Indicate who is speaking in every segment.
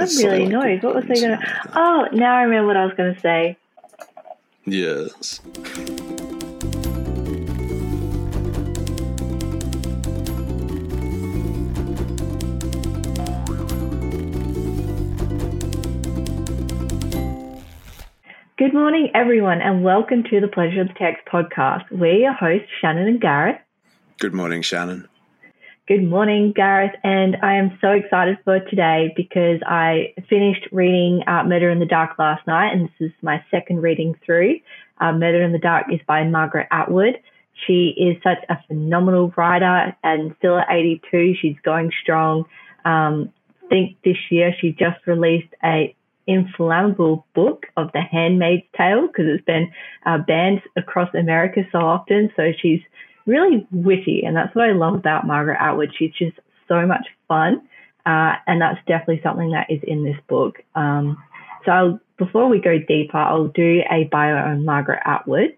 Speaker 1: I'm really annoyed. What was I going to? Oh, now I remember what I was going to say.
Speaker 2: Yes.
Speaker 1: Good morning, everyone, and welcome to the Pleasure of the Text podcast. We're your hosts, Shannon and Gareth.
Speaker 2: Good morning, Shannon.
Speaker 1: Good morning, Gareth. And I am so excited for today because I finished reading uh, Murder in the Dark last night, and this is my second reading through. Uh, Murder in the Dark is by Margaret Atwood. She is such a phenomenal writer, and still at 82, she's going strong. Um, I think this year she just released a inflammable book of The Handmaid's Tale because it's been uh, banned across America so often. So she's really witty, and that's what I love about Margaret Atwood. She's just so much fun, uh, and that's definitely something that is in this book. Um, so I'll, before we go deeper, I'll do a bio on Margaret Atwood.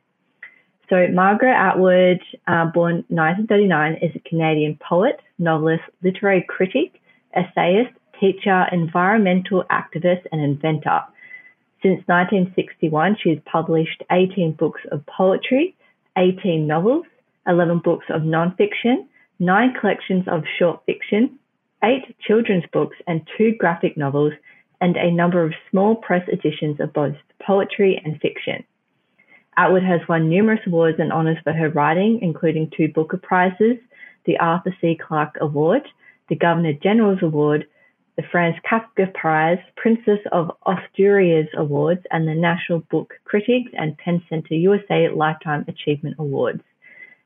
Speaker 1: So Margaret Atwood, uh, born 1939, is a Canadian poet, novelist, literary critic, essayist, teacher, environmental activist, and inventor. Since 1961, she has published 18 books of poetry, 18 novels, 11 books of nonfiction, nine collections of short fiction, eight children's books, and two graphic novels, and a number of small press editions of both poetry and fiction. Atwood has won numerous awards and honours for her writing, including two Booker Prizes, the Arthur C. Clarke Award, the Governor General's Award, the Franz Kafka Prize, Princess of Asturias Awards, and the National Book Critics and Pen Center USA Lifetime Achievement Awards.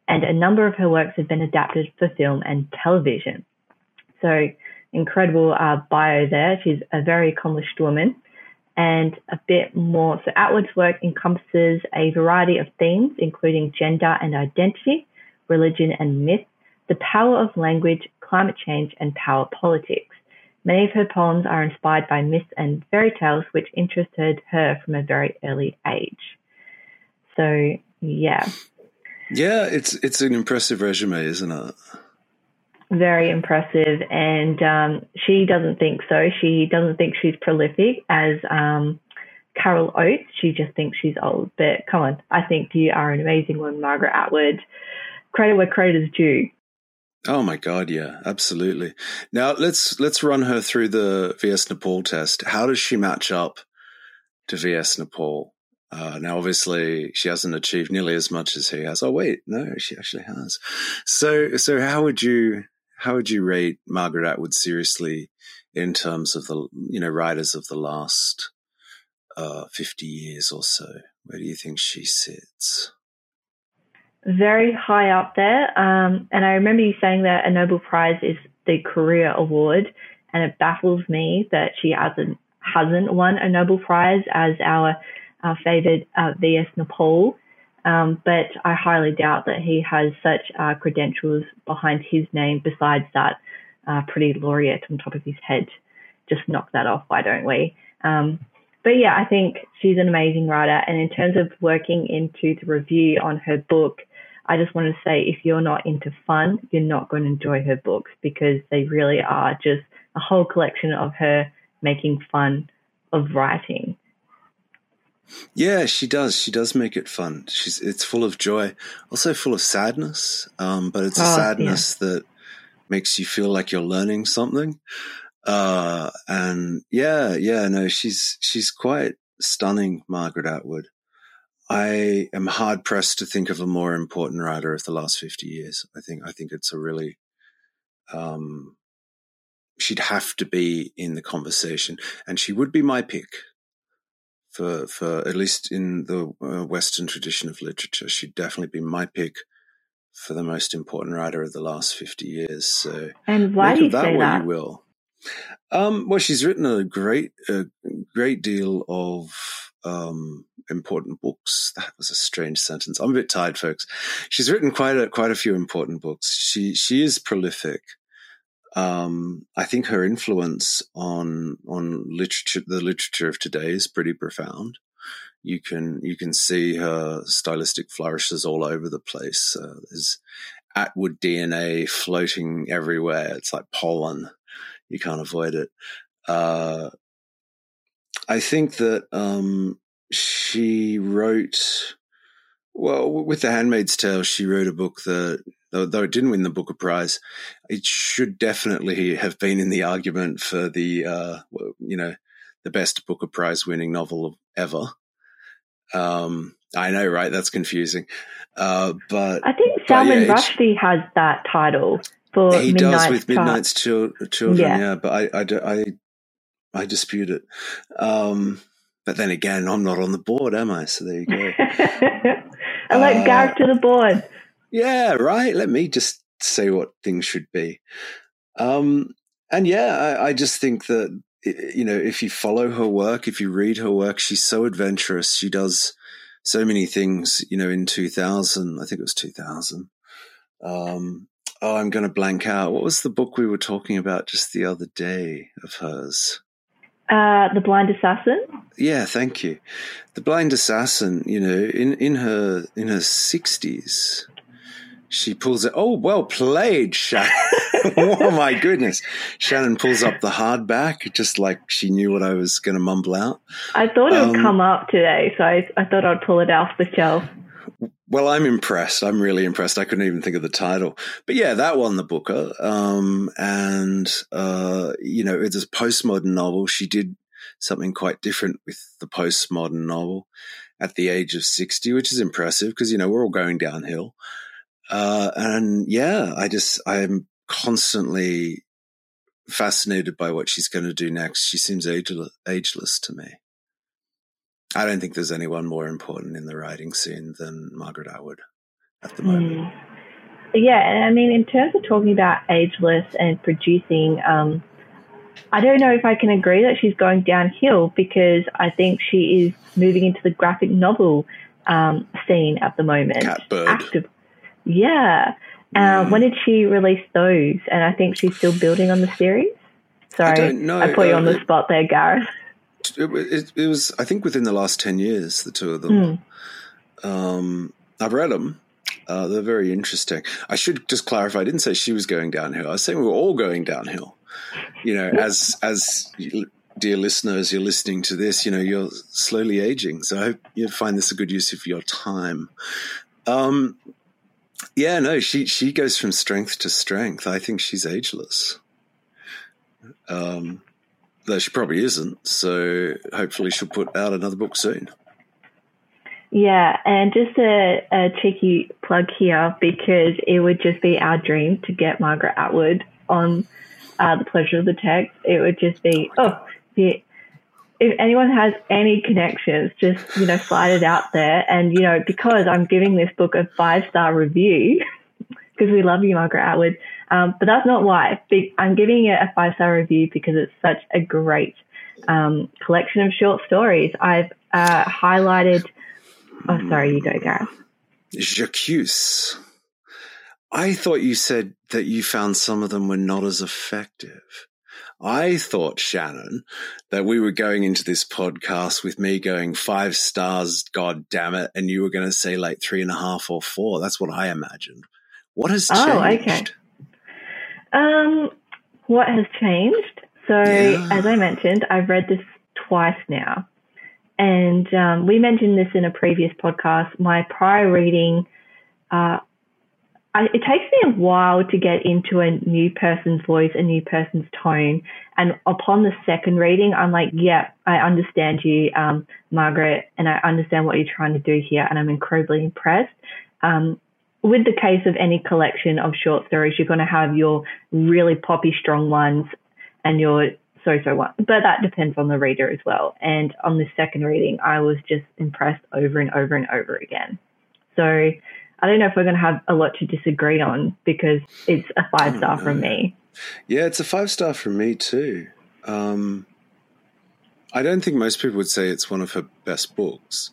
Speaker 1: And a number of her works have been adapted for film and television. So, incredible uh, bio there. She's a very accomplished woman. And a bit more. So, Atwood's work encompasses a variety of themes, including gender and identity, religion and myth, the power of language, climate change, and power politics. Many of her poems are inspired by myths and fairy tales, which interested her from a very early age. So, yeah.
Speaker 2: Yeah, it's it's an impressive resume, isn't it?
Speaker 1: Very impressive, and um, she doesn't think so. She doesn't think she's prolific as um, Carol Oates. She just thinks she's old. But come on, I think you are an amazing woman, Margaret Atwood. Credit where credit is due.
Speaker 2: Oh my God, yeah, absolutely. Now let's let's run her through the V.S. Naipaul test. How does she match up to V.S. Naipaul? Uh, now, obviously, she hasn't achieved nearly as much as he has. Oh, wait, no, she actually has. So, so how would you how would you rate Margaret Atwood seriously in terms of the you know writers of the last uh, fifty years or so? Where do you think she sits?
Speaker 1: very high up there. Um, and I remember you saying that a Nobel Prize is the career award, and it baffles me that she hasn't hasn't won a Nobel Prize as our, our favored uh, V.S. Naipaul, Um, but I highly doubt that he has such uh, credentials behind his name besides that uh, pretty laureate on top of his head. Just knock that off, why don't we? Um, but yeah, I think she's an amazing writer. And in terms of working into the review on her book, I just want to say if you're not into fun, you're not going to enjoy her books because they really are just a whole collection of her making fun of writing.
Speaker 2: Yeah, she does. She does make it fun. She's it's full of joy, also full of sadness. Um, but it's a oh, sadness yeah. that makes you feel like you're learning something. Uh, and yeah, yeah, no, she's she's quite stunning, Margaret Atwood. I am hard pressed to think of a more important writer of the last 50 years. I think, I think it's a really, um, she'd have to be in the conversation and she would be my pick for, for at least in the uh, Western tradition of literature. She'd definitely be my pick for the most important writer of the last 50 years. So,
Speaker 1: and why do you
Speaker 2: that
Speaker 1: say that?
Speaker 2: you will. Um, well, she's written a great, a great deal of, um, important books. That was a strange sentence. I'm a bit tired, folks. She's written quite a quite a few important books. She she is prolific. Um, I think her influence on on literature, the literature of today, is pretty profound. You can you can see her stylistic flourishes all over the place. Uh, there's Atwood DNA floating everywhere. It's like pollen. You can't avoid it. Uh, I think that um, she wrote well with The Handmaid's Tale. She wrote a book that though it didn't win the Booker Prize, it should definitely have been in the argument for the uh, you know the best Booker Prize winning novel ever. Um, I know, right? That's confusing. Uh, but
Speaker 1: I think Salman yeah, Rushdie has that title for he Midnight's does with
Speaker 2: Midnight's Children. Yeah. yeah, but I, I, I, I dispute it. Um, but then again, I'm not on the board, am I? So there you go.
Speaker 1: I like uh, Gareth to the board.
Speaker 2: Yeah, right. Let me just say what things should be. Um, and yeah, I, I just think that you know, if you follow her work, if you read her work, she's so adventurous. She does so many things. You know, in 2000, I think it was 2000. Um, oh, I'm going to blank out. What was the book we were talking about just the other day of hers?
Speaker 1: Uh, the Blind Assassin.
Speaker 2: Yeah, thank you. The Blind Assassin. You know, in in her in her sixties, she pulls it. Oh, well played, Shannon. oh my goodness. Shannon pulls up the hardback, just like she knew what I was going to mumble out.
Speaker 1: I thought it would um, come up today, so I, I thought I'd pull it off the shelf.
Speaker 2: Well, I'm impressed. I'm really impressed. I couldn't even think of the title. But yeah, that won the Booker. Um, and, uh, you know, it's a postmodern novel. She did something quite different with the postmodern novel at the age of 60, which is impressive because, you know, we're all going downhill. Uh, and yeah, I just, I'm constantly fascinated by what she's going to do next. She seems ageless, ageless to me. I don't think there's anyone more important in the writing scene than Margaret Atwood at the moment. Mm.
Speaker 1: Yeah, and I mean, in terms of talking about ageless and producing, um, I don't know if I can agree that she's going downhill because I think she is moving into the graphic novel um, scene at the moment.
Speaker 2: Catbird. Active.
Speaker 1: Yeah. Uh, mm. When did she release those? And I think she's still building on the series. Sorry, I, I put you on the uh, spot there, Gareth.
Speaker 2: It, it, it, was, I think, within the last ten years, the two of them. Mm. Um, I've read them. Uh, they're very interesting. I should just clarify. I didn't say she was going downhill. I was saying we were all going downhill. You know, as as dear listeners, you're listening to this. You know, you're slowly aging. So I hope you find this a good use of your time. Um, yeah, no, she she goes from strength to strength. I think she's ageless. Um, though she probably isn't. So hopefully she'll put out another book soon.
Speaker 1: Yeah, and just a, a cheeky plug here because it would just be our dream to get Margaret Atwood on uh, the pleasure of the text. It would just be oh, yeah, if anyone has any connections, just, you know, slide it out there. And, you know, because I'm giving this book a five star review, because we love you, Margaret Atwood. Um, but that's not why. I'm giving it a five star review because it's such a great um, collection of short stories. I've uh, highlighted. Oh, sorry, you go, Gareth.
Speaker 2: J'accuse. I thought you said that you found some of them were not as effective. I thought, Shannon, that we were going into this podcast with me going five stars, God damn it, and you were going to say like three and a half or four. That's what I imagined. What has changed? Oh, okay.
Speaker 1: Um, what has changed? So, yeah. as I mentioned, I've read this twice now. And um, we mentioned this in a previous podcast. My prior reading, uh, I, it takes me a while to get into a new person's voice, a new person's tone. And upon the second reading, I'm like, yeah, I understand you, um, Margaret, and I understand what you're trying to do here. And I'm incredibly impressed. Um, with the case of any collection of short stories, you're going to have your really poppy, strong ones and your so so one. But that depends on the reader as well. And on the second reading, I was just impressed over and over and over again. So I don't know if we're going to have a lot to disagree on because it's a five star from me.
Speaker 2: Yeah, it's a five star from me too. Um, I don't think most people would say it's one of her best books,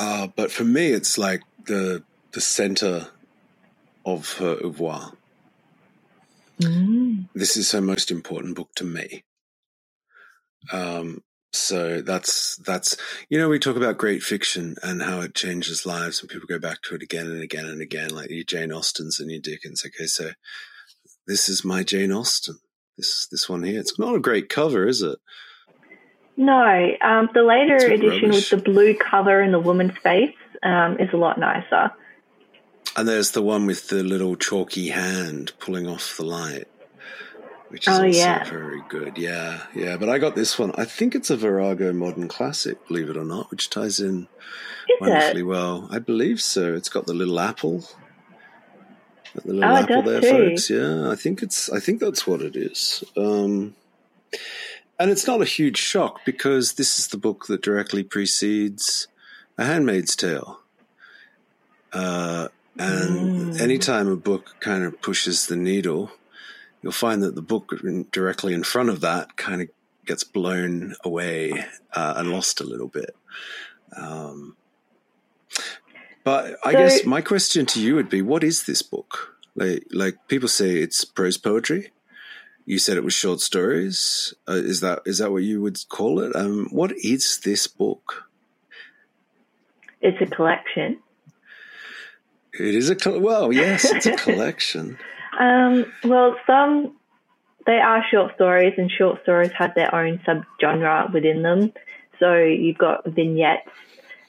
Speaker 2: uh, but for me, it's like the the center of her oeuvre. Mm. This is her most important book to me. Um, so that's that's you know we talk about great fiction and how it changes lives and people go back to it again and again and again like your Jane Austens and your Dickens. Okay, so this is my Jane Austen. This this one here. It's not a great cover, is it?
Speaker 1: No, um, the later edition rubbish. with the blue cover and the woman's face um, is a lot nicer.
Speaker 2: And there's the one with the little chalky hand pulling off the light, which is oh, also yeah. very good. Yeah, yeah. But I got this one. I think it's a Virago modern classic, believe it or not, which ties in is wonderfully it? well. I believe so. It's got the little apple. Got the little oh, apple there, too. folks. Yeah, I think it's. I think that's what it is. Um, and it's not a huge shock because this is the book that directly precedes A Handmaid's Tale. Uh, and mm. anytime a book kind of pushes the needle, you'll find that the book directly in front of that kind of gets blown away uh, and lost a little bit. Um, but I so, guess my question to you would be, what is this book? Like, like people say it's prose poetry. You said it was short stories. Uh, is that is that what you would call it? Um, what is this book?
Speaker 1: It's a collection.
Speaker 2: It is a well, yes, it's a collection.
Speaker 1: Um, well, some they are short stories, and short stories have their own subgenre within them. So you've got vignettes,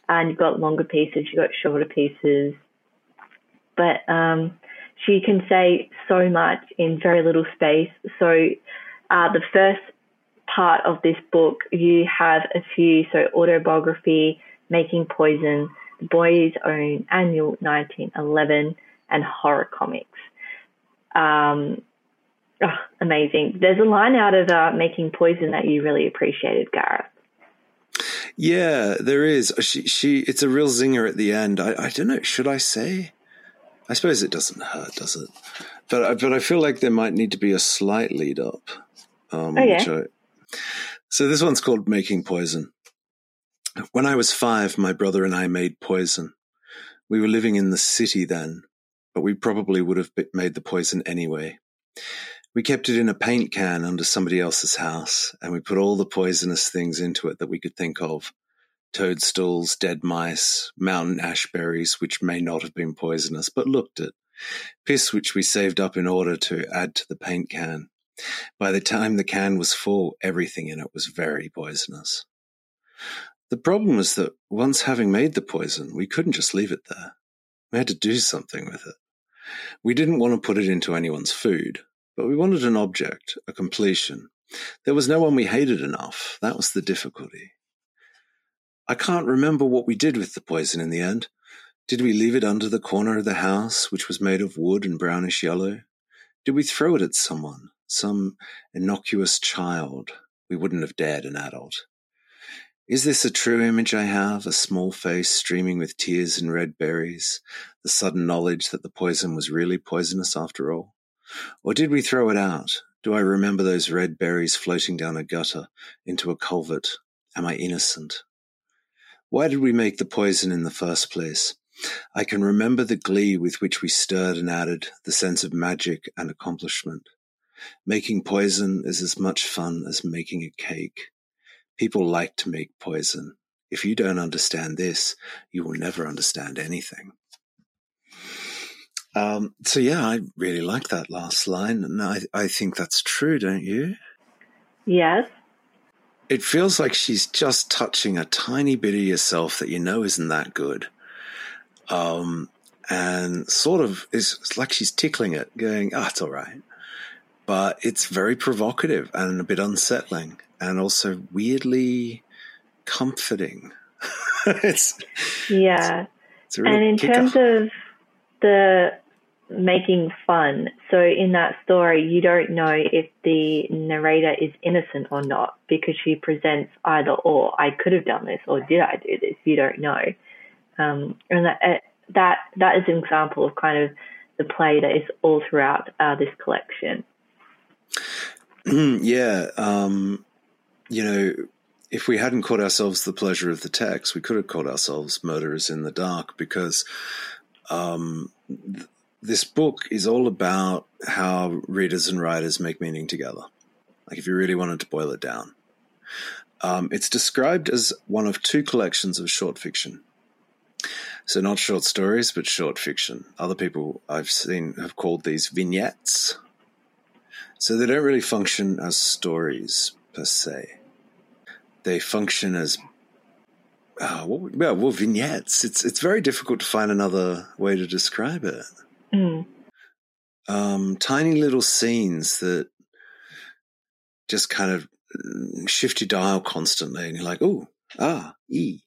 Speaker 1: and you've got longer pieces, you've got shorter pieces. But um, she can say so much in very little space. So uh, the first part of this book, you have a few so autobiography, making poison the Boys Own Annual 1911, and horror comics. Um, oh, amazing. There's a line out of uh, Making Poison that you really appreciated, Gareth.
Speaker 2: Yeah, there is. She, she, it's a real zinger at the end. I, I don't know. Should I say? I suppose it doesn't hurt, does it? But, but I feel like there might need to be a slight lead up. Um,
Speaker 1: oh, yeah. I,
Speaker 2: so this one's called Making Poison. When I was five, my brother and I made poison. We were living in the city then, but we probably would have made the poison anyway. We kept it in a paint can under somebody else's house, and we put all the poisonous things into it that we could think of toadstools, dead mice, mountain ash berries, which may not have been poisonous, but looked it, piss which we saved up in order to add to the paint can. By the time the can was full, everything in it was very poisonous. The problem was that once having made the poison, we couldn't just leave it there. We had to do something with it. We didn't want to put it into anyone's food, but we wanted an object, a completion. There was no one we hated enough. That was the difficulty. I can't remember what we did with the poison in the end. Did we leave it under the corner of the house, which was made of wood and brownish yellow? Did we throw it at someone, some innocuous child? We wouldn't have dared an adult. Is this a true image I have, a small face streaming with tears and red berries, the sudden knowledge that the poison was really poisonous after all? Or did we throw it out? Do I remember those red berries floating down a gutter into a culvert? Am I innocent? Why did we make the poison in the first place? I can remember the glee with which we stirred and added, the sense of magic and accomplishment. Making poison is as much fun as making a cake. People like to make poison. If you don't understand this, you will never understand anything. Um, so yeah, I really like that last line, and I, I think that's true, don't you?
Speaker 1: Yes.
Speaker 2: It feels like she's just touching a tiny bit of yourself that you know isn't that good, um, and sort of is it's like she's tickling it, going, "Ah, oh, it's all right," but it's very provocative and a bit unsettling and also weirdly comforting. it's
Speaker 1: yeah, it's, it's and in terms of the making fun, so in that story, you don't know if the narrator is innocent or not because she presents either or. I could have done this, or did I do this? You don't know, um, and that uh, that that is an example of kind of the play that is all throughout uh, this collection.
Speaker 2: yeah, um, you know, if we hadn't called ourselves the pleasure of the text, we could have called ourselves murderers in the dark because um, th- this book is all about how readers and writers make meaning together. Like, if you really wanted to boil it down, um, it's described as one of two collections of short fiction. So, not short stories, but short fiction. Other people I've seen have called these vignettes. So, they don't really function as stories, per se. they function as uh, well, well, vignettes. It's it's very difficult to find another way to describe it. Mm. Um, tiny little scenes that just kind of mm, shift your dial constantly, and you're like, "Oh, ah, e,"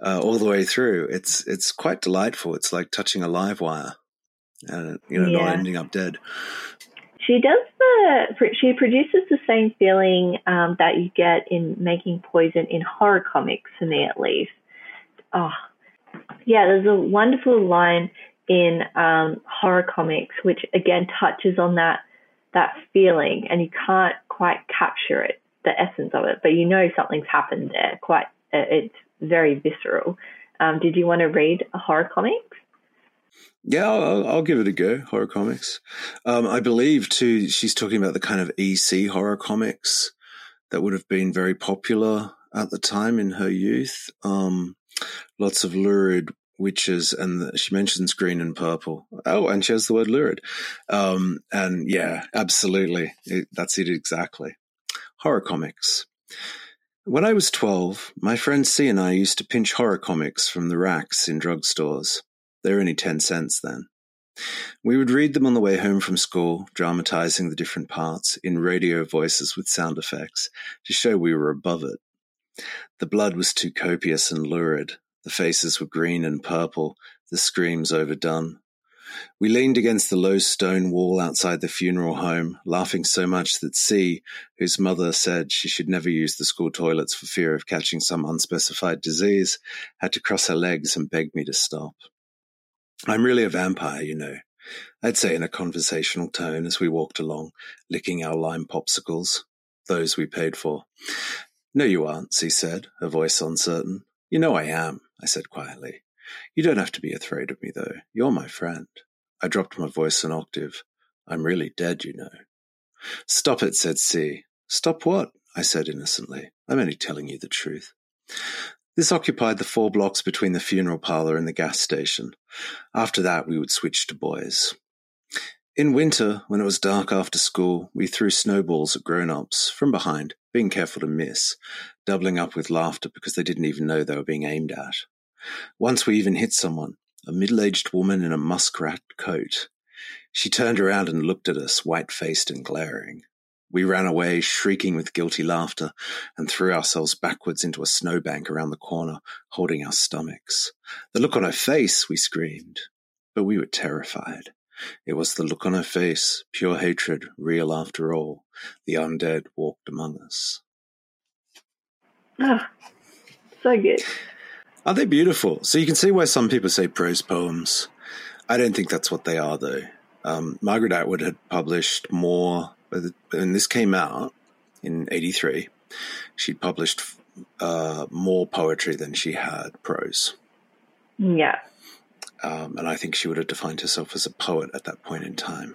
Speaker 2: uh, all the way through. It's it's quite delightful. It's like touching a live wire, and you know, yeah. not ending up dead.
Speaker 1: She does the. She produces the same feeling um, that you get in making poison in horror comics, for me at least. Oh, yeah. There's a wonderful line in um, horror comics which again touches on that that feeling, and you can't quite capture it, the essence of it, but you know something's happened there. Quite, uh, it's very visceral. Um, did you want to read a horror comics?
Speaker 2: Yeah, I'll, I'll, give it a go. Horror comics. Um, I believe too. She's talking about the kind of EC horror comics that would have been very popular at the time in her youth. Um, lots of lurid witches, and the, she mentions green and purple. Oh, and she has the word lurid. Um, and yeah, absolutely, it, that's it exactly. Horror comics. When I was 12, my friend C and I used to pinch horror comics from the racks in drugstores. They were only 10 cents then. We would read them on the way home from school, dramatizing the different parts in radio voices with sound effects to show we were above it. The blood was too copious and lurid. The faces were green and purple, the screams overdone. We leaned against the low stone wall outside the funeral home, laughing so much that C, whose mother said she should never use the school toilets for fear of catching some unspecified disease, had to cross her legs and beg me to stop. I'm really a vampire, you know. I'd say in a conversational tone as we walked along, licking our lime popsicles, those we paid for. No, you aren't, she said, her voice uncertain. You know I am, I said quietly. You don't have to be afraid of me, though. You're my friend. I dropped my voice an octave. I'm really dead, you know. Stop it, said C. Stop what? I said innocently. I'm only telling you the truth. This occupied the four blocks between the funeral parlor and the gas station. After that, we would switch to boys. In winter, when it was dark after school, we threw snowballs at grown ups from behind, being careful to miss, doubling up with laughter because they didn't even know they were being aimed at. Once we even hit someone, a middle aged woman in a muskrat coat. She turned around and looked at us, white faced and glaring. We ran away, shrieking with guilty laughter, and threw ourselves backwards into a snowbank around the corner, holding our stomachs. The look on her face, we screamed. But we were terrified. It was the look on her face, pure hatred, real after all. The undead walked among us.
Speaker 1: Ah, so good.
Speaker 2: Are they beautiful? So you can see why some people say prose poems. I don't think that's what they are, though. Um, Margaret Atwood had published more and this came out in 83, she'd published uh, more poetry than she had prose.
Speaker 1: Yeah.
Speaker 2: Um, and I think she would have defined herself as a poet at that point in time.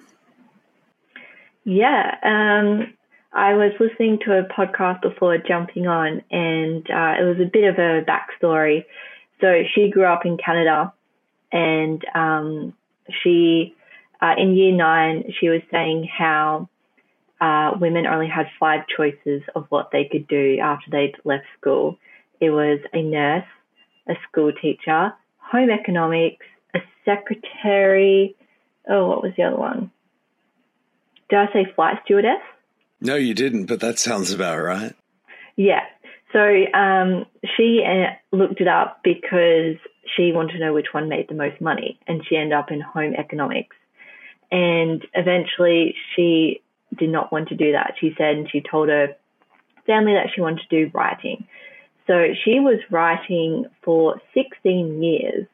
Speaker 1: Yeah. Um, I was listening to a podcast before jumping on, and uh, it was a bit of a backstory. So she grew up in Canada, and um, she, uh, in year nine, she was saying how uh, women only had five choices of what they could do after they'd left school. It was a nurse, a school teacher, home economics, a secretary. Oh, what was the other one? Did I say flight stewardess?
Speaker 2: No, you didn't, but that sounds about right.
Speaker 1: Yeah. So um, she uh, looked it up because she wanted to know which one made the most money, and she ended up in home economics. And eventually, she did not want to do that. She said, and she told her family that she wanted to do writing. So she was writing for 16 years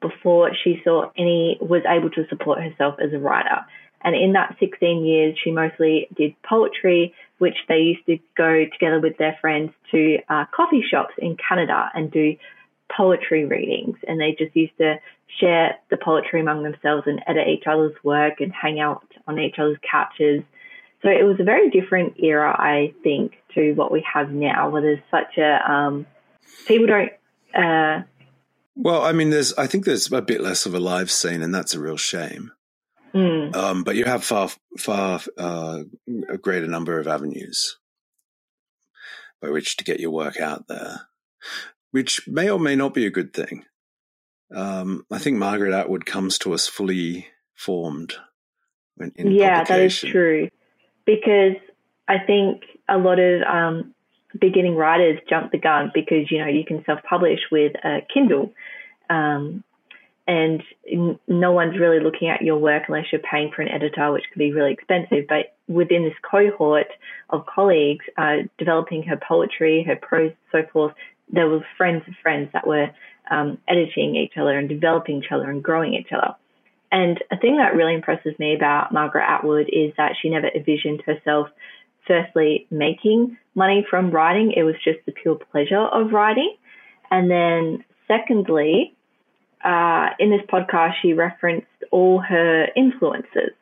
Speaker 1: before she saw any was able to support herself as a writer. And in that 16 years, she mostly did poetry, which they used to go together with their friends to uh, coffee shops in Canada and do poetry readings. And they just used to share the poetry among themselves and edit each other's work and hang out on each other's couches so it was a very different era, I think, to what we have now, where there's such a um, people don't. Uh,
Speaker 2: well, I mean, there's I think there's a bit less of a live scene, and that's a real shame.
Speaker 1: Mm.
Speaker 2: Um, but you have far far uh, a greater number of avenues. by which to get your work out there, which may or may not be a good thing. Um, I think Margaret Atwood comes to us fully formed.
Speaker 1: yeah, that is true. Because I think a lot of um, beginning writers jump the gun because you know you can self-publish with a Kindle, um, and no one's really looking at your work unless you're paying for an editor, which can be really expensive. But within this cohort of colleagues, uh, developing her poetry, her prose, so forth, there were friends of friends that were um, editing each other and developing each other and growing each other. And a thing that really impresses me about Margaret Atwood is that she never envisioned herself, firstly, making money from writing. It was just the pure pleasure of writing. And then, secondly, uh, in this podcast, she referenced all her influences.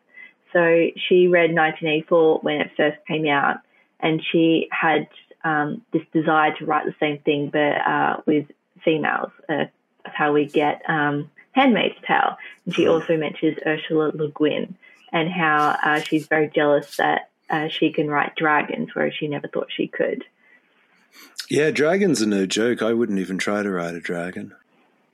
Speaker 1: So she read 1984 when it first came out, and she had um, this desire to write the same thing, but uh, with females. Uh, that's how we get um, Handmaid's Tale. And she also mentions Ursula Le Guin and how uh, she's very jealous that uh, she can write dragons, whereas she never thought she could.
Speaker 2: Yeah, dragons are no joke. I wouldn't even try to write a dragon.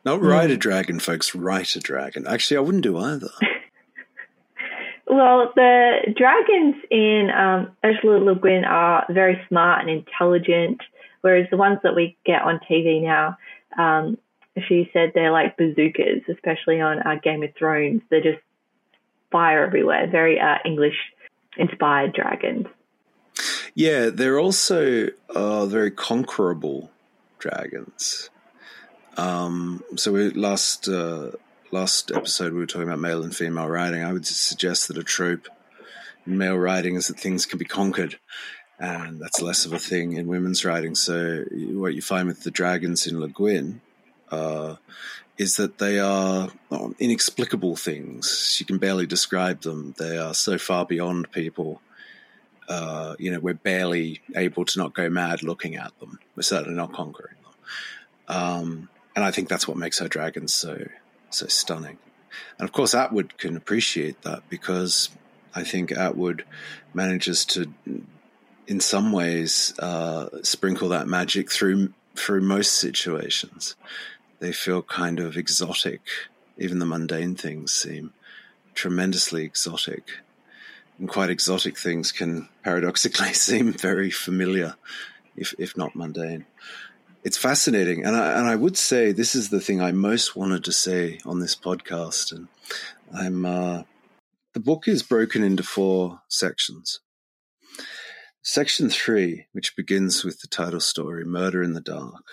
Speaker 2: Not write a dragon, folks. Write a dragon. Actually, I wouldn't do either.
Speaker 1: well, the dragons in um, Ursula Le Guin are very smart and intelligent, whereas the ones that we get on TV now, um, she said they're like bazookas, especially on uh, Game of Thrones. They're just fire everywhere. Very uh, English inspired dragons.
Speaker 2: Yeah, they're also uh, very conquerable dragons. Um, so we last uh, last episode we were talking about male and female writing. I would suggest that a trope in male writing is that things can be conquered, and that's less of a thing in women's writing. So what you find with the dragons in Le Guin uh, is that they are inexplicable things. You can barely describe them. They are so far beyond people. Uh, you know, we're barely able to not go mad looking at them. We're certainly not conquering them. Um, and I think that's what makes her dragons so so stunning. And of course, Atwood can appreciate that because I think Atwood manages to, in some ways, uh, sprinkle that magic through through most situations. They feel kind of exotic. Even the mundane things seem tremendously exotic. And quite exotic things can paradoxically seem very familiar, if if not mundane it's fascinating, and I and I would say this is the thing I most wanted to say on this podcast, and I'm uh, the book is broken into four sections. Section three, which begins with the title story, "Murder in the Dark,"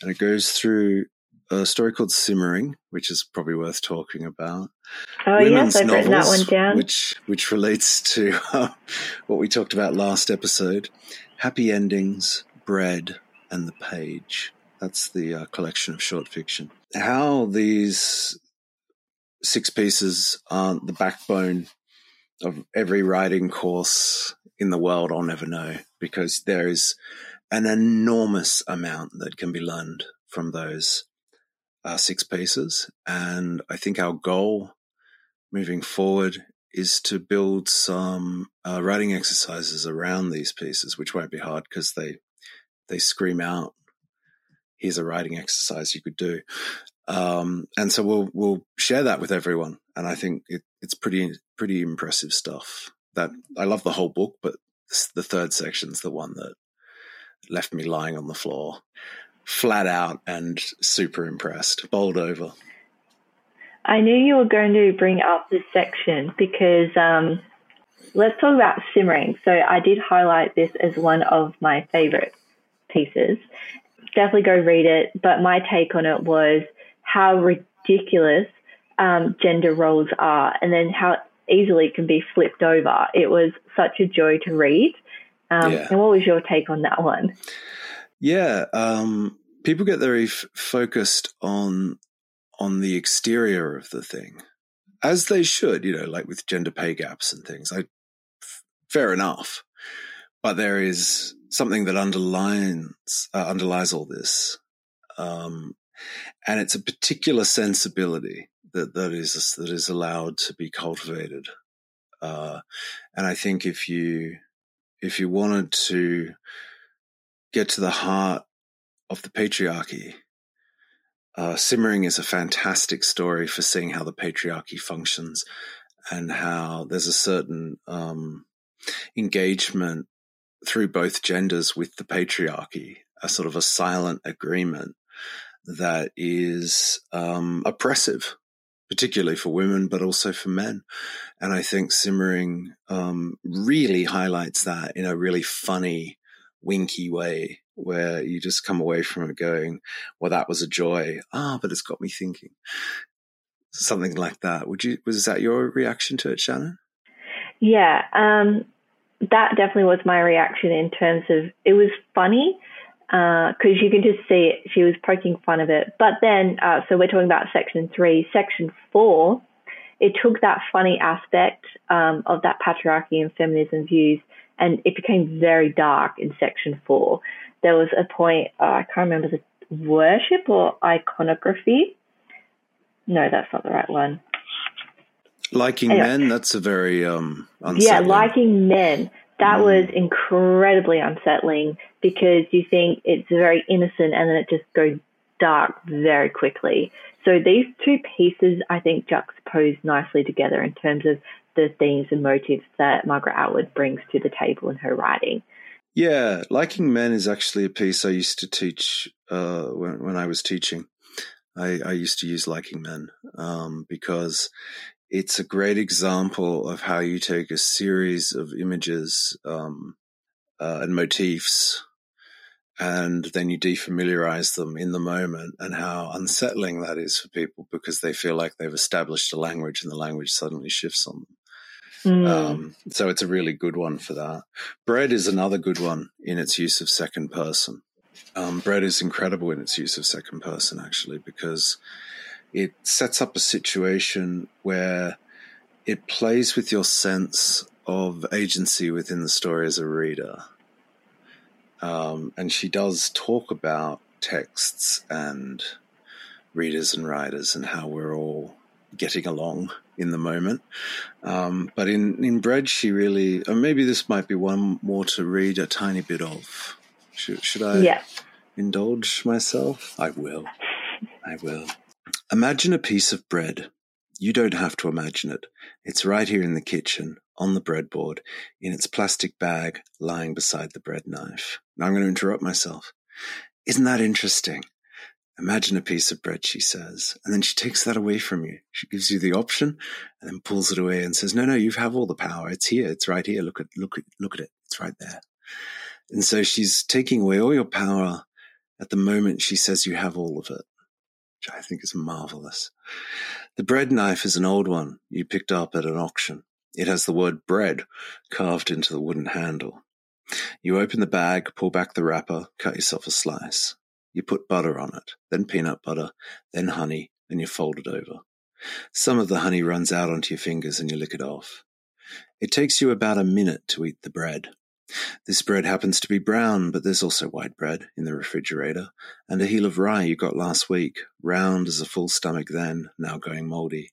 Speaker 2: and it goes through a story called Simmering, which is probably worth talking about.
Speaker 1: Oh Women's yes, I've novels, written that one down.
Speaker 2: Which which relates to uh, what we talked about last episode. Happy endings, bread, and the Page. That's the uh, collection of short fiction. How these six pieces aren't the backbone of every writing course in the world, I'll never know because there is an enormous amount that can be learned from those uh, six pieces. And I think our goal moving forward is to build some uh, writing exercises around these pieces, which won't be hard because they they scream out, "Here's a writing exercise you could do," um, and so we'll we'll share that with everyone. And I think it, it's pretty pretty impressive stuff. That I love the whole book, but the third section's the one that left me lying on the floor, flat out and super impressed, bowled over.
Speaker 1: I knew you were going to bring up this section because um, let's talk about simmering. So I did highlight this as one of my favorite pieces. Definitely go read it. But my take on it was how ridiculous um, gender roles are and then how easily it can be flipped over. It was such a joy to read. Um, yeah. And what was your take on that one?
Speaker 2: Yeah, um, people get very f- focused on on the exterior of the thing, as they should. You know, like with gender pay gaps and things. I f- fair enough, but there is something that underlines uh, underlies all this, um, and it's a particular sensibility that that is that is allowed to be cultivated. Uh, and I think if you if you wanted to get to the heart of the patriarchy. Uh, Simmering is a fantastic story for seeing how the patriarchy functions and how there's a certain um, engagement through both genders with the patriarchy, a sort of a silent agreement that is um, oppressive, particularly for women, but also for men. And I think Simmering um, really highlights that in a really funny, winky way where you just come away from it going, well, that was a joy. Ah, but it's got me thinking. Something like that. Would you, was that your reaction to it, Shannon?
Speaker 1: Yeah. Um, that definitely was my reaction in terms of it was funny because uh, you can just see it. She was poking fun of it. But then, uh, so we're talking about section three. Section four, it took that funny aspect um, of that patriarchy and feminism views and it became very dark in section four. There was a point, uh, I can't remember the worship or iconography. No, that's not the right one.
Speaker 2: Liking anyway. men, that's a very um
Speaker 1: Yeah, liking men. That mm. was incredibly unsettling because you think it's very innocent and then it just goes dark very quickly. So these two pieces I think juxtapose nicely together in terms of the themes and motives that Margaret Atwood brings to the table in her writing.
Speaker 2: Yeah, Liking Men is actually a piece I used to teach uh, when, when I was teaching. I, I, used to use Liking Men um, because it's a great example of how you take a series of images um, uh, and motifs and then you defamiliarize them in the moment and how unsettling that is for people because they feel like they've established a language and the language suddenly shifts on them. Mm. Um, so it's a really good one for that. Bread is another good one in its use of second person. Um, bread is incredible in its use of second person, actually, because it sets up a situation where it plays with your sense of agency within the story as a reader. Um, and she does talk about texts and readers and writers and how we're all getting along in the moment. Um, but in, in Bread, she really, or maybe this might be one more to read a tiny bit of. Should, should I yeah. indulge myself? I will. I will. Imagine a piece of bread. You don't have to imagine it. It's right here in the kitchen, on the breadboard, in its plastic bag, lying beside the bread knife. Now I'm going to interrupt myself. Isn't that interesting? Imagine a piece of bread, she says, and then she takes that away from you. She gives you the option and then pulls it away and says, no, no, you have all the power. It's here. It's right here. Look at, look at, look at it. It's right there. And so she's taking away all your power at the moment she says you have all of it, which I think is marvelous. The bread knife is an old one you picked up at an auction. It has the word bread carved into the wooden handle. You open the bag, pull back the wrapper, cut yourself a slice. You put butter on it, then peanut butter, then honey, and you fold it over. Some of the honey runs out onto your fingers and you lick it off. It takes you about a minute to eat the bread. This bread happens to be brown, but there's also white bread in the refrigerator, and a heel of rye you got last week, round as a full stomach then, now going mouldy.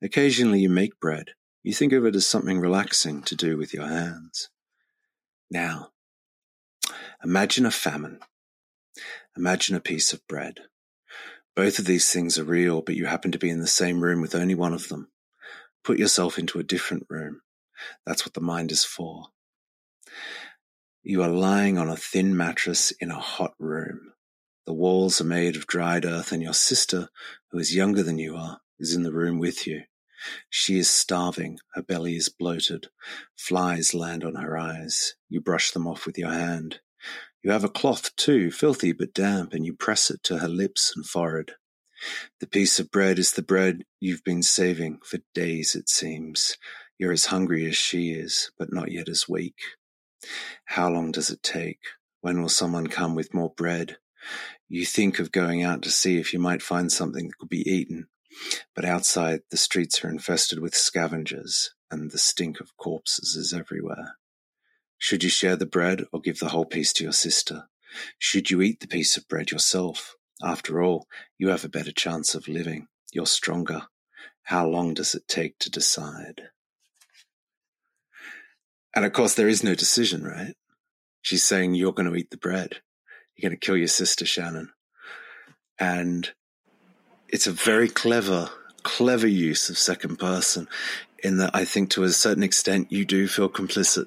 Speaker 2: Occasionally you make bread. You think of it as something relaxing to do with your hands. Now, imagine a famine. Imagine a piece of bread. Both of these things are real, but you happen to be in the same room with only one of them. Put yourself into a different room. That's what the mind is for. You are lying on a thin mattress in a hot room. The walls are made of dried earth, and your sister, who is younger than you are, is in the room with you. She is starving. Her belly is bloated. Flies land on her eyes. You brush them off with your hand. You have a cloth too, filthy but damp, and you press it to her lips and forehead. The piece of bread is the bread you've been saving for days, it seems. You're as hungry as she is, but not yet as weak. How long does it take? When will someone come with more bread? You think of going out to see if you might find something that could be eaten, but outside the streets are infested with scavengers, and the stink of corpses is everywhere. Should you share the bread or give the whole piece to your sister? Should you eat the piece of bread yourself? After all, you have a better chance of living. You're stronger. How long does it take to decide? And of course, there is no decision, right? She's saying, You're going to eat the bread. You're going to kill your sister, Shannon. And it's a very clever, clever use of second person in that I think to a certain extent you do feel complicit.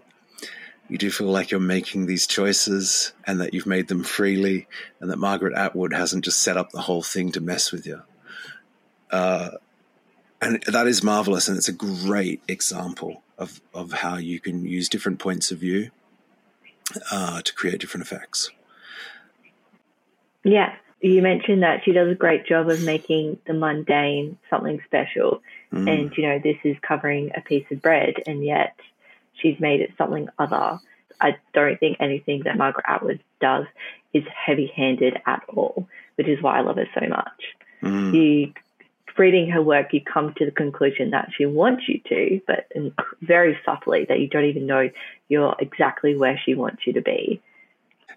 Speaker 2: You do feel like you're making these choices and that you've made them freely and that Margaret Atwood hasn't just set up the whole thing to mess with you. Uh, and that is marvelous. And it's a great example of, of how you can use different points of view uh, to create different effects.
Speaker 1: Yeah, you mentioned that she does a great job of making the mundane something special. Mm. And, you know, this is covering a piece of bread, and yet she's made it something other. I don't think anything that Margaret Atwood does is heavy handed at all, which is why I love her so much. Mm. You reading her work, you come to the conclusion that she wants you to, but very subtly that you don't even know you're exactly where she wants you to be.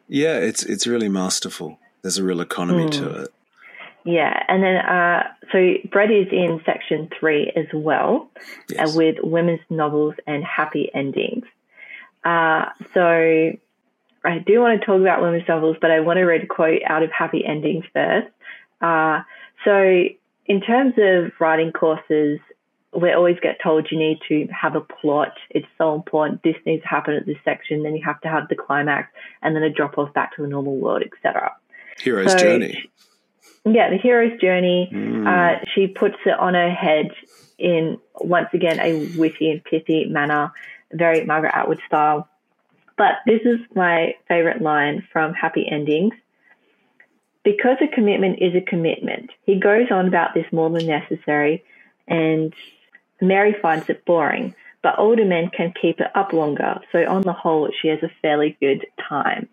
Speaker 2: Yeah, it's it's really masterful. There's a real economy mm. to it.
Speaker 1: Yeah, and then uh, so Bread is in section three as well, yes. uh, with women's novels and happy endings. Uh, so I do want to talk about women's novels, but I want to read a quote out of Happy Endings first. Uh, so in terms of writing courses, we always get told you need to have a plot. It's so important. This needs to happen at this section. Then you have to have the climax, and then a drop off back to the normal world, etc.
Speaker 2: Hero's so, journey.
Speaker 1: Yeah, the hero's journey. Mm. Uh, she puts it on her head in once again a witty and pithy manner, very Margaret Atwood style. But this is my favorite line from Happy Endings. Because a commitment is a commitment, he goes on about this more than necessary, and Mary finds it boring. But older men can keep it up longer, so on the whole, she has a fairly good time.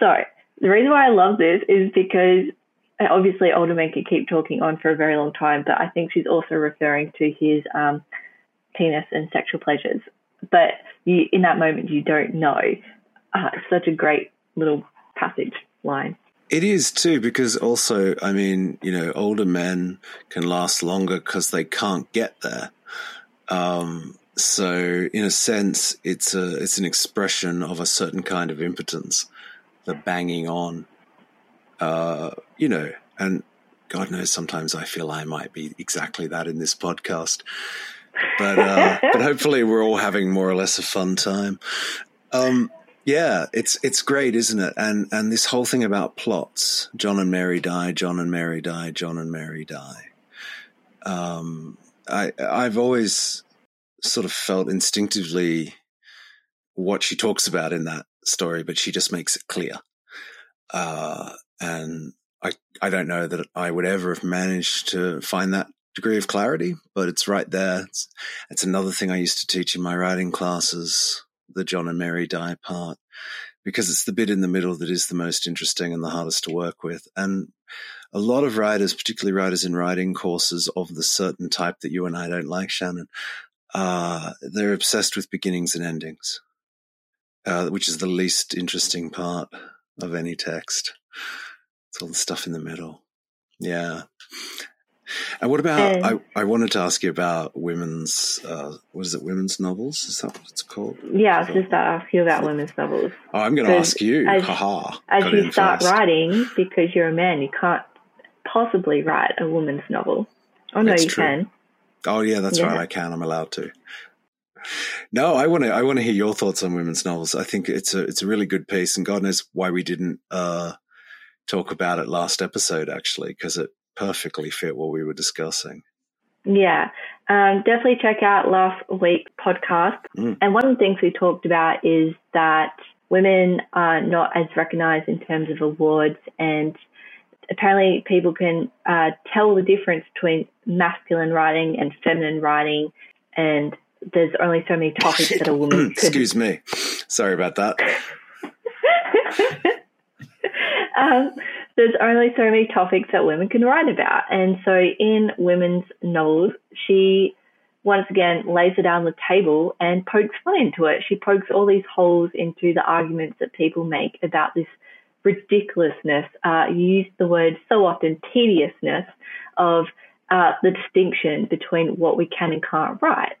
Speaker 1: So, the reason why I love this is because uh, obviously older men can keep talking on for a very long time, but I think she's also referring to his um, penis and sexual pleasures. But you, in that moment, you don't know. Uh, such a great little passage line.
Speaker 2: It is too, because also, I mean, you know, older men can last longer because they can't get there. Um, so, in a sense, it's a it's an expression of a certain kind of impotence the banging on. Uh, you know, and God knows sometimes I feel I might be exactly that in this podcast. But uh, but hopefully we're all having more or less a fun time. Um, yeah, it's it's great, isn't it? And and this whole thing about plots: John and Mary die, John and Mary die, John and Mary die. Um, I I've always sort of felt instinctively what she talks about in that story, but she just makes it clear. Uh, and I, I don't know that I would ever have managed to find that degree of clarity, but it's right there. It's, it's another thing I used to teach in my writing classes, the John and Mary die part, because it's the bit in the middle that is the most interesting and the hardest to work with. And a lot of writers, particularly writers in writing courses of the certain type that you and I don't like, Shannon, uh, they're obsessed with beginnings and endings uh, which is the least interesting part of any text. It's all the stuff in the middle. Yeah. And what about? I, I wanted to ask you about women's. Uh, what is it? Women's novels? Is that what it's called?
Speaker 1: Yeah, I was just to ask you about women's novels.
Speaker 2: Oh, I'm going to ask you.
Speaker 1: As,
Speaker 2: Haha,
Speaker 1: as you start first. writing, because you're a man, you can't possibly write a woman's novel. Oh no, you true. can.
Speaker 2: Oh yeah, that's yeah. right. I can. I'm allowed to. No, I want to. I want to hear your thoughts on women's novels. I think it's a it's a really good piece, and God knows why we didn't uh, talk about it last episode actually, because it perfectly fit what we were discussing.
Speaker 1: Yeah, um, definitely check out last week's podcast. Mm. And one of the things we talked about is that women are not as recognized in terms of awards, and apparently people can uh, tell the difference between masculine writing and feminine writing, and there's only so many topics that a woman
Speaker 2: could. Excuse me. Sorry about that.
Speaker 1: um, there's only so many topics that women can write about. And so in women's novels, she once again lays it down the table and pokes fun into it. She pokes all these holes into the arguments that people make about this ridiculousness. Uh, you use the word so often, tediousness of uh, the distinction between what we can and can't write.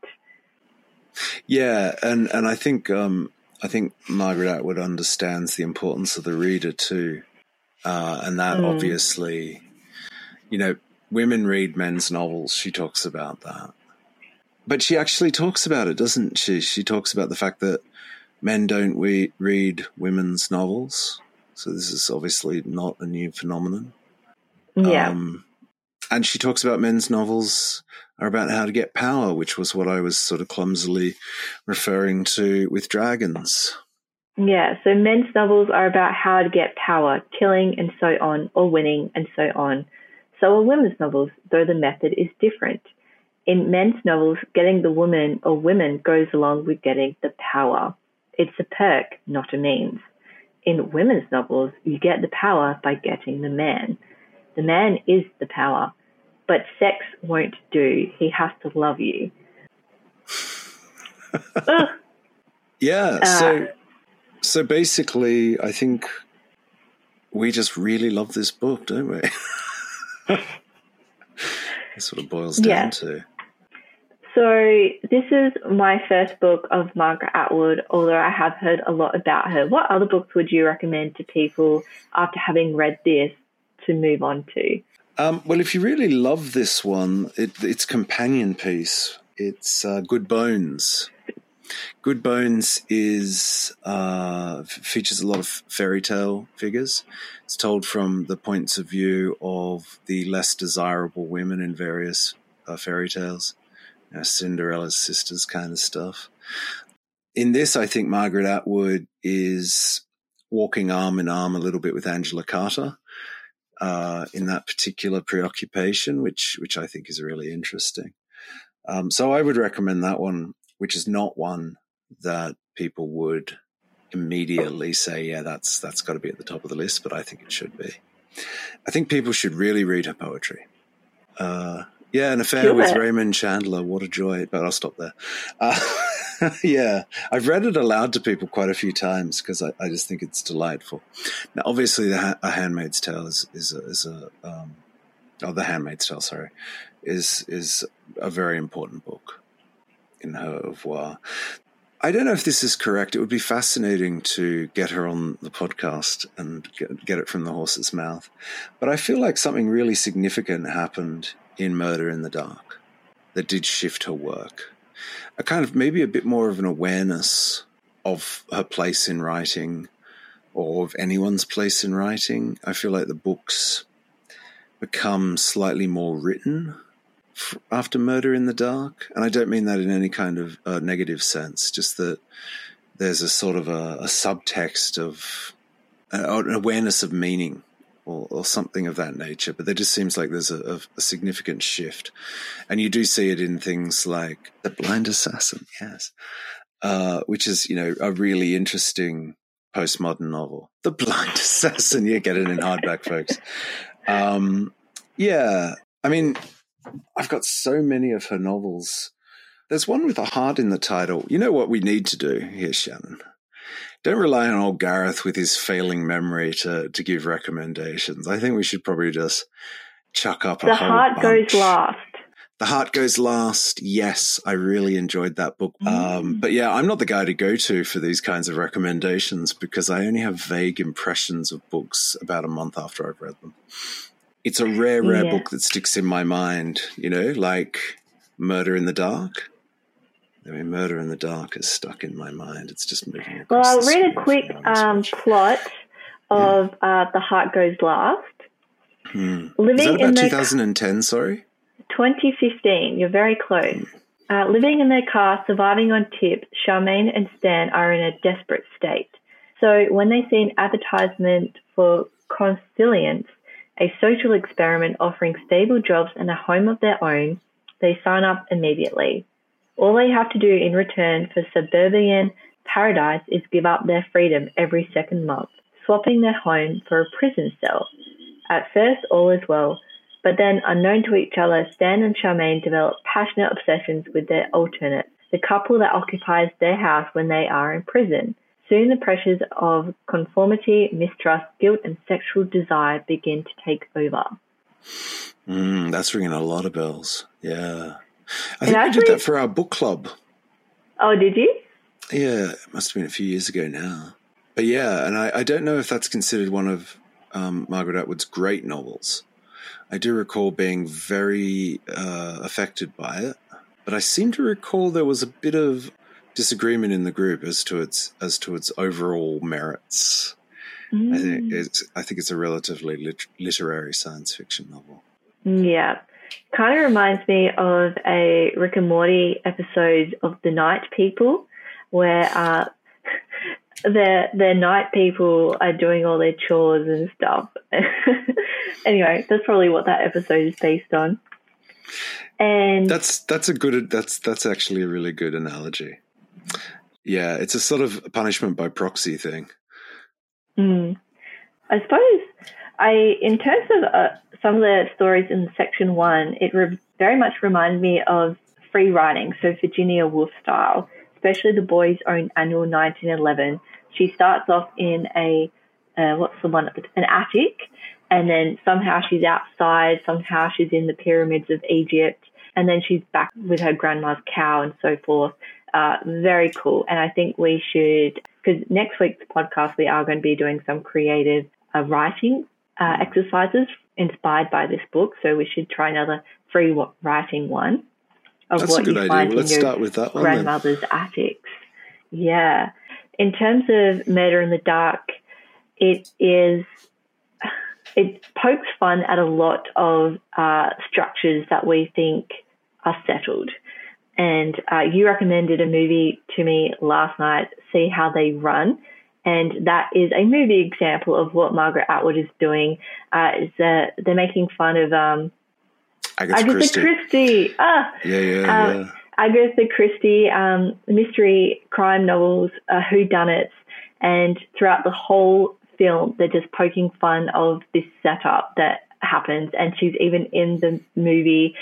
Speaker 2: Yeah, and and I think um, I think Margaret Atwood understands the importance of the reader too. Uh, and that mm. obviously, you know, women read men's novels. She talks about that. But she actually talks about it, doesn't she? She talks about the fact that men don't we read women's novels. So this is obviously not a new phenomenon.
Speaker 1: Yeah. Um,
Speaker 2: and she talks about men's novels are about how to get power, which was what I was sort of clumsily referring to with dragons.
Speaker 1: Yeah, so men's novels are about how to get power, killing and so on, or winning and so on. So are women's novels, though the method is different. In men's novels, getting the woman or women goes along with getting the power. It's a perk, not a means. In women's novels, you get the power by getting the man. The man is the power, but sex won't do. He has to love you.
Speaker 2: yeah. Uh, so, so basically, I think we just really love this book, don't we? That's what it boils down yeah. to.
Speaker 1: So, this is my first book of Margaret Atwood, although I have heard a lot about her. What other books would you recommend to people after having read this to move on to?
Speaker 2: Um, well, if you really love this one, it, its companion piece, it's uh, Good Bones. Good Bones is uh, features a lot of fairy tale figures. It's told from the points of view of the less desirable women in various uh, fairy tales, you know, Cinderella's sisters kind of stuff. In this, I think Margaret Atwood is walking arm in arm a little bit with Angela Carter uh, in that particular preoccupation, which which I think is really interesting. Um, so I would recommend that one, which is not one that people would immediately say, yeah, that's that's got to be at the top of the list, but I think it should be. I think people should really read her poetry. Uh, yeah, an affair with Raymond Chandler. What a joy! But I'll stop there. Uh, yeah, I've read it aloud to people quite a few times because I, I, just think it's delightful. Now, obviously, the ha- A Handmaid's Tale is is a, is a um, oh, The Handmaid's Tale, sorry, is is a very important book in her oeuvre. I don't know if this is correct. It would be fascinating to get her on the podcast and get, get it from the horse's mouth. But I feel like something really significant happened in Murder in the Dark that did shift her work a kind of maybe a bit more of an awareness of her place in writing or of anyone's place in writing. I feel like the books become slightly more written after Murder in the Dark. And I don't mean that in any kind of uh, negative sense, just that there's a sort of a, a subtext of uh, an awareness of meaning or, or, something of that nature. But there just seems like there's a, a, significant shift, and you do see it in things like the Blind Assassin, yes, uh, which is you know a really interesting postmodern novel. The Blind Assassin, you get it in hardback, folks. Um, yeah, I mean, I've got so many of her novels. There's one with a heart in the title. You know what we need to do here, Shannon? Don't rely on old Gareth with his failing memory to to give recommendations. I think we should probably just chuck up.
Speaker 1: The heart bunch. goes last.
Speaker 2: The Heart Goes Last. Yes, I really enjoyed that book. Mm. Um, but yeah, I'm not the guy to go to for these kinds of recommendations because I only have vague impressions of books about a month after I've read them. It's a rare, rare yeah. book that sticks in my mind, you know, like Murder in the Dark. I mean, Murder in the Dark is stuck in my mind. It's just moving.
Speaker 1: Well, I'll read a quick um, plot of yeah. uh, The Heart Goes Last.
Speaker 2: Hmm. Living about in 2010, sorry?
Speaker 1: 2015. You're very close. Hmm. Uh, living in their car, surviving on tips, Charmaine and Stan are in a desperate state. So when they see an advertisement for Consilience, a social experiment offering stable jobs and a home of their own, they sign up immediately. All they have to do in return for suburban paradise is give up their freedom every second month, swapping their home for a prison cell. At first, all is well, but then, unknown to each other, Stan and Charmaine develop passionate obsessions with their alternate, the couple that occupies their house when they are in prison. Soon, the pressures of conformity, mistrust, guilt, and sexual desire begin to take over.
Speaker 2: Mm, that's ringing a lot of bells. Yeah. I think actually, we did that for our book club.
Speaker 1: Oh, did you?
Speaker 2: Yeah, it must have been a few years ago now. But yeah, and I, I don't know if that's considered one of um, Margaret Atwood's great novels. I do recall being very uh, affected by it, but I seem to recall there was a bit of disagreement in the group as to its as to its overall merits. Mm. I think mm. it's I think it's a relatively lit- literary science fiction novel.
Speaker 1: Yeah, kind of reminds me of a Rick and Morty episode of The Night People, where uh, the the night people are doing all their chores and stuff. anyway, that's probably what that episode is based on. And
Speaker 2: that's that's a good that's that's actually a really good analogy. Yeah, it's a sort of punishment by proxy thing.
Speaker 1: Mm. I suppose I, in terms of uh, some of the stories in section one, it re- very much reminded me of free writing, so Virginia Woolf style, especially the boys' own annual 1911. She starts off in a uh, what's the one an attic, and then somehow she's outside, somehow she's in the pyramids of Egypt, and then she's back with her grandma's cow and so forth. Uh, very cool. And I think we should, because next week's podcast, we are going to be doing some creative uh, writing uh, exercises inspired by this book. So we should try another free writing one
Speaker 2: of That's what you idea. find well, in your
Speaker 1: grandmother's
Speaker 2: then.
Speaker 1: attics. Yeah. In terms of Murder in the Dark, it is it pokes fun at a lot of uh, structures that we think are settled. And uh, you recommended a movie to me last night, See How They Run. And that is a movie example of what Margaret Atwood is doing. Uh, is that they're making fun of um,
Speaker 2: Agatha, Agatha Christie.
Speaker 1: Christie. Ah,
Speaker 2: yeah, yeah, um, yeah.
Speaker 1: Agatha Christie um, mystery crime novels, uh, who done it, and throughout the whole film, they're just poking fun of this setup that happens. And she's even in the movie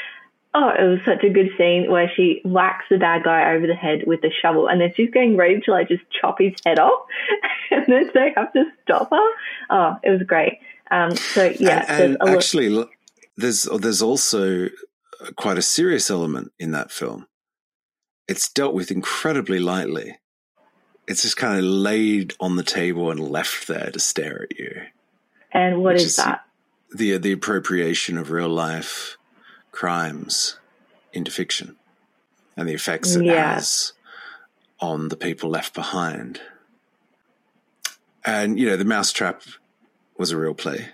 Speaker 1: Oh, it was such a good scene where she whacks the bad guy over the head with a shovel, and then she's getting ready to like just chop his head off, and then they have to stop her. Oh, it was great. Um, so yeah,
Speaker 2: and, and actually, there's there's also quite a serious element in that film. It's dealt with incredibly lightly. It's just kind of laid on the table and left there to stare at you.
Speaker 1: And what is, is that?
Speaker 2: The the appropriation of real life crimes into fiction and the effects it yeah. has on the people left behind. And, you know, The Mousetrap was a real play.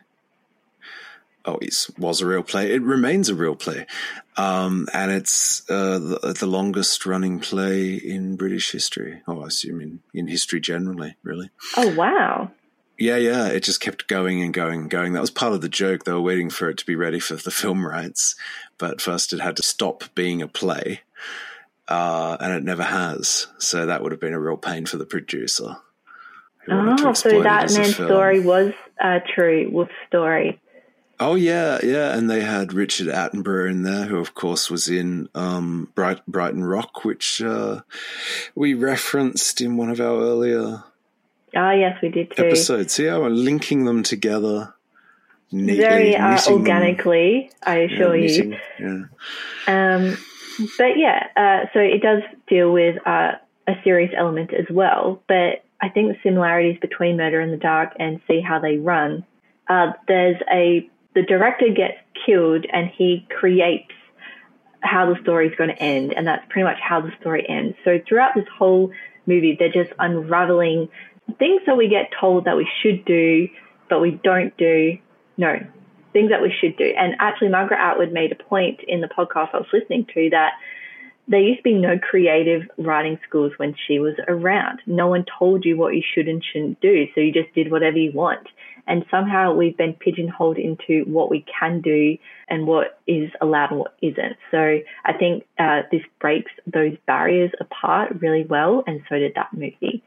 Speaker 2: Oh, it was a real play. It remains a real play. Um, and it's uh, the, the, longest running play in British history. Oh, I assume in, in history generally, really.
Speaker 1: Oh, wow.
Speaker 2: Yeah, yeah. It just kept going and going and going. That was part of the joke. They were waiting for it to be ready for the film rights, but first it had to stop being a play, uh, and it never has. So that would have been a real pain for the producer.
Speaker 1: Oh, so that man's story was a true Wolf story.
Speaker 2: Oh yeah, yeah, and they had Richard Attenborough in there, who of course was in um, Bright, Brighton Rock, which uh, we referenced in one of our earlier
Speaker 1: Ah, yes, we did too.
Speaker 2: Episodes. See how we're linking them together
Speaker 1: neatly, very uh, organically. Them. I assure yeah, you. Yeah. Um, but yeah, uh, so it does deal with uh, a serious element as well. But I think the similarities between Murder in the Dark and See How They Run. Uh, there's a the director gets killed and he creates how the story is going to end, and that's pretty much how the story ends. So throughout this whole movie, they're just unraveling things that we get told that we should do, but we don't do. No, things that we should do. And actually, Margaret Atwood made a point in the podcast I was listening to that there used to be no creative writing schools when she was around. No one told you what you should and shouldn't do, so you just did whatever you want. And somehow we've been pigeonholed into what we can do and what is allowed and what isn't. So I think uh, this breaks those barriers apart really well, and so did that movie.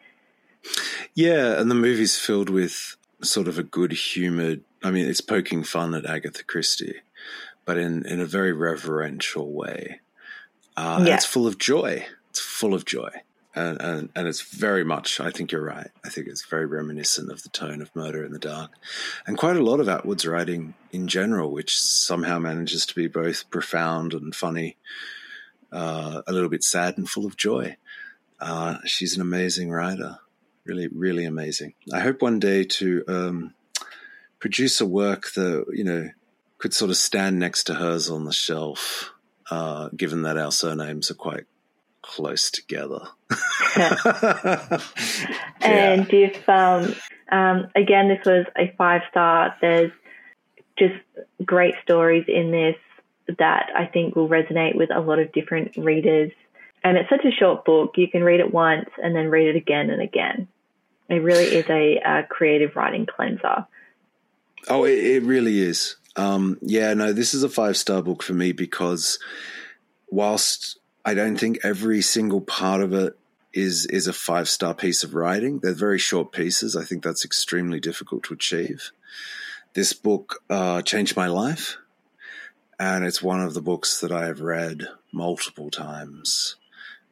Speaker 2: Yeah, and the movie's filled with sort of a good humored. I mean, it's poking fun at Agatha Christie, but in in a very reverential way. Uh, yeah. It's full of joy. It's full of joy. And, and and it's very much. I think you're right. I think it's very reminiscent of the tone of Murder in the Dark, and quite a lot of Atwood's writing in general, which somehow manages to be both profound and funny, uh, a little bit sad and full of joy. Uh, she's an amazing writer, really, really amazing. I hope one day to um, produce a work that you know could sort of stand next to hers on the shelf, uh, given that our surnames are quite close together.
Speaker 1: and if um, um, again, this was a five star. There's just great stories in this that I think will resonate with a lot of different readers. And it's such a short book. You can read it once and then read it again and again. It really is a, a creative writing cleanser.
Speaker 2: Oh, it, it really is. Um, yeah, no, this is a five star book for me because whilst I don't think every single part of it is is a five star piece of writing, they're very short pieces. I think that's extremely difficult to achieve. This book uh, changed my life, and it's one of the books that I have read multiple times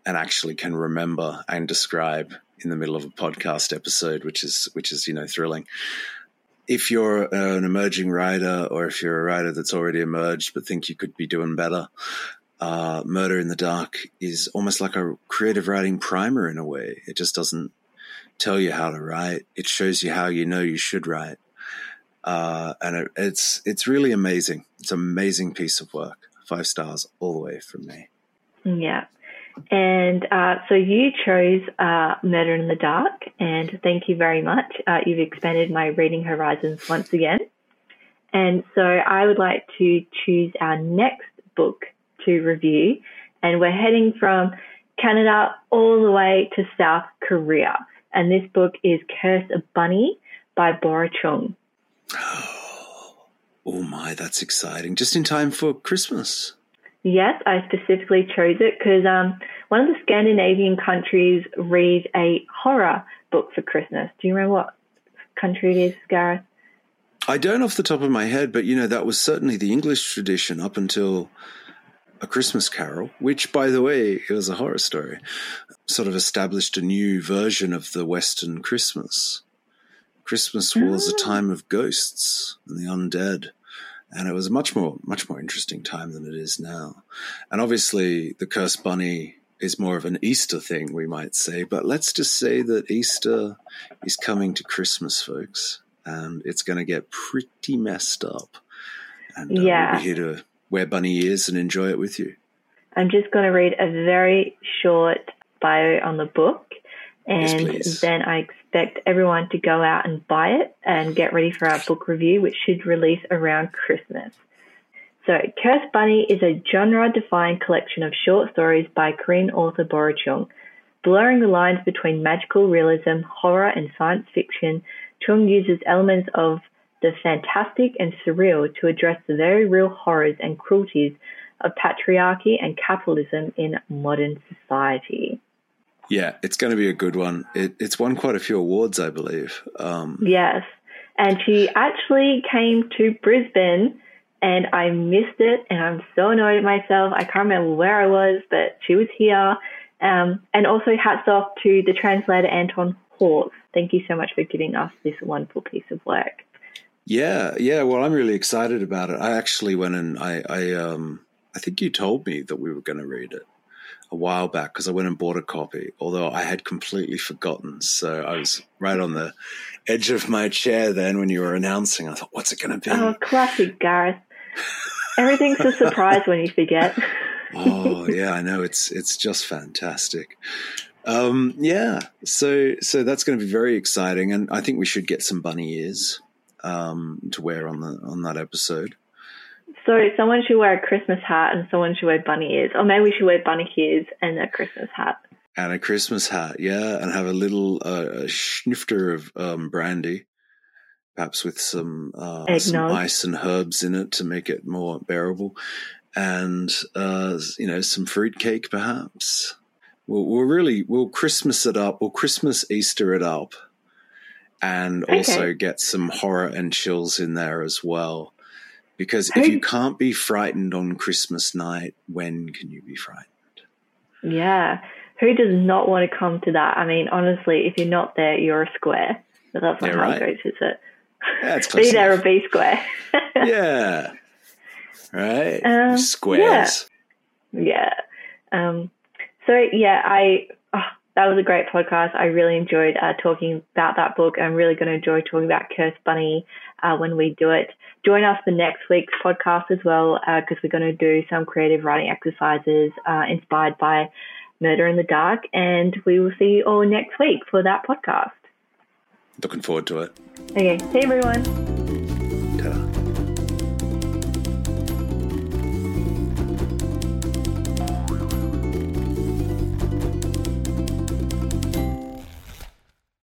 Speaker 2: and actually can remember and describe in the middle of a podcast episode, which is which is you know thrilling. If you're an emerging writer, or if you're a writer that's already emerged but think you could be doing better, uh, Murder in the Dark is almost like a creative writing primer in a way. It just doesn't tell you how to write; it shows you how you know you should write. Uh, and it, it's it's really amazing. It's an amazing piece of work. Five stars all the way from me.
Speaker 1: Yeah. And uh, so you chose uh, Murder in the Dark, and thank you very much. Uh, you've expanded my reading horizons once again. And so I would like to choose our next book to review, and we're heading from Canada all the way to South Korea. And this book is Curse a Bunny by Bora Chung.
Speaker 2: Oh my, that's exciting. Just in time for Christmas.
Speaker 1: Yes, I specifically chose it because um, one of the Scandinavian countries read a horror book for Christmas. Do you remember what country it is, Gareth?
Speaker 2: I don't off the top of my head, but you know, that was certainly the English tradition up until A Christmas Carol, which, by the way, it was a horror story, sort of established a new version of the Western Christmas. Christmas was a ah. time of ghosts and the undead and it was a much more much more interesting time than it is now. And obviously, the cursed bunny is more of an Easter thing, we might say. But let's just say that Easter is coming to Christmas, folks, and it's going to get pretty messed up. And uh, yeah. we'll be here to wear bunny ears and enjoy it with you.
Speaker 1: I'm just going to read a very short bio on the book, and yes, then I expect everyone to go out and buy it and get ready for our book review, which should release around Christmas. So, Cursed Bunny is a genre defined collection of short stories by Korean author Bora Chung. Blurring the lines between magical realism, horror, and science fiction, Chung uses elements of the fantastic and surreal to address the very real horrors and cruelties of patriarchy and capitalism in modern society.
Speaker 2: Yeah, it's going to be a good one. It, it's won quite a few awards, I believe. Um,
Speaker 1: yes. And she actually came to Brisbane and I missed it. And I'm so annoyed at myself. I can't remember where I was, but she was here. Um, and also, hats off to the translator, Anton Hur. Thank you so much for giving us this wonderful piece of work.
Speaker 2: Yeah, yeah. Well, I'm really excited about it. I actually went and I, I, um, I think you told me that we were going to read it a while back because I went and bought a copy, although I had completely forgotten. So I was right on the edge of my chair then when you were announcing. I thought, what's it going to be?
Speaker 1: Oh, classic Gareth. Everything's a surprise when you forget.
Speaker 2: oh yeah, I know. It's it's just fantastic. Um, yeah, so so that's going to be very exciting, and I think we should get some bunny ears um, to wear on the on that episode.
Speaker 1: So someone should wear a Christmas hat and someone should wear bunny ears. Or maybe we should wear bunny ears and a Christmas hat.
Speaker 2: And a Christmas hat, yeah, and have a little uh, a snifter of um, brandy, perhaps with some, uh, some ice and herbs in it to make it more bearable, and uh, you know some fruit cake, perhaps. We'll, we'll, really we'll Christmas it up. We'll Christmas Easter it up, and okay. also get some horror and chills in there as well. Because if you can't be frightened on Christmas night, when can you be frightened?
Speaker 1: Yeah. Who does not want to come to that? I mean, honestly, if you're not there, you're a square. But that's not yeah, how right. it goes, is it?
Speaker 2: Yeah, it's
Speaker 1: be there or be square.
Speaker 2: yeah. Right? Um, Squares.
Speaker 1: Yeah. yeah. Um, so, yeah, I, oh, that was a great podcast. I really enjoyed uh, talking about that book. I'm really going to enjoy talking about Cursed Bunny uh, when we do it. Join us for next week's podcast as well, because uh, we're going to do some creative writing exercises uh, inspired by Murder in the Dark. And we will see you all next week for that podcast.
Speaker 2: Looking forward to it.
Speaker 1: Okay. See everyone.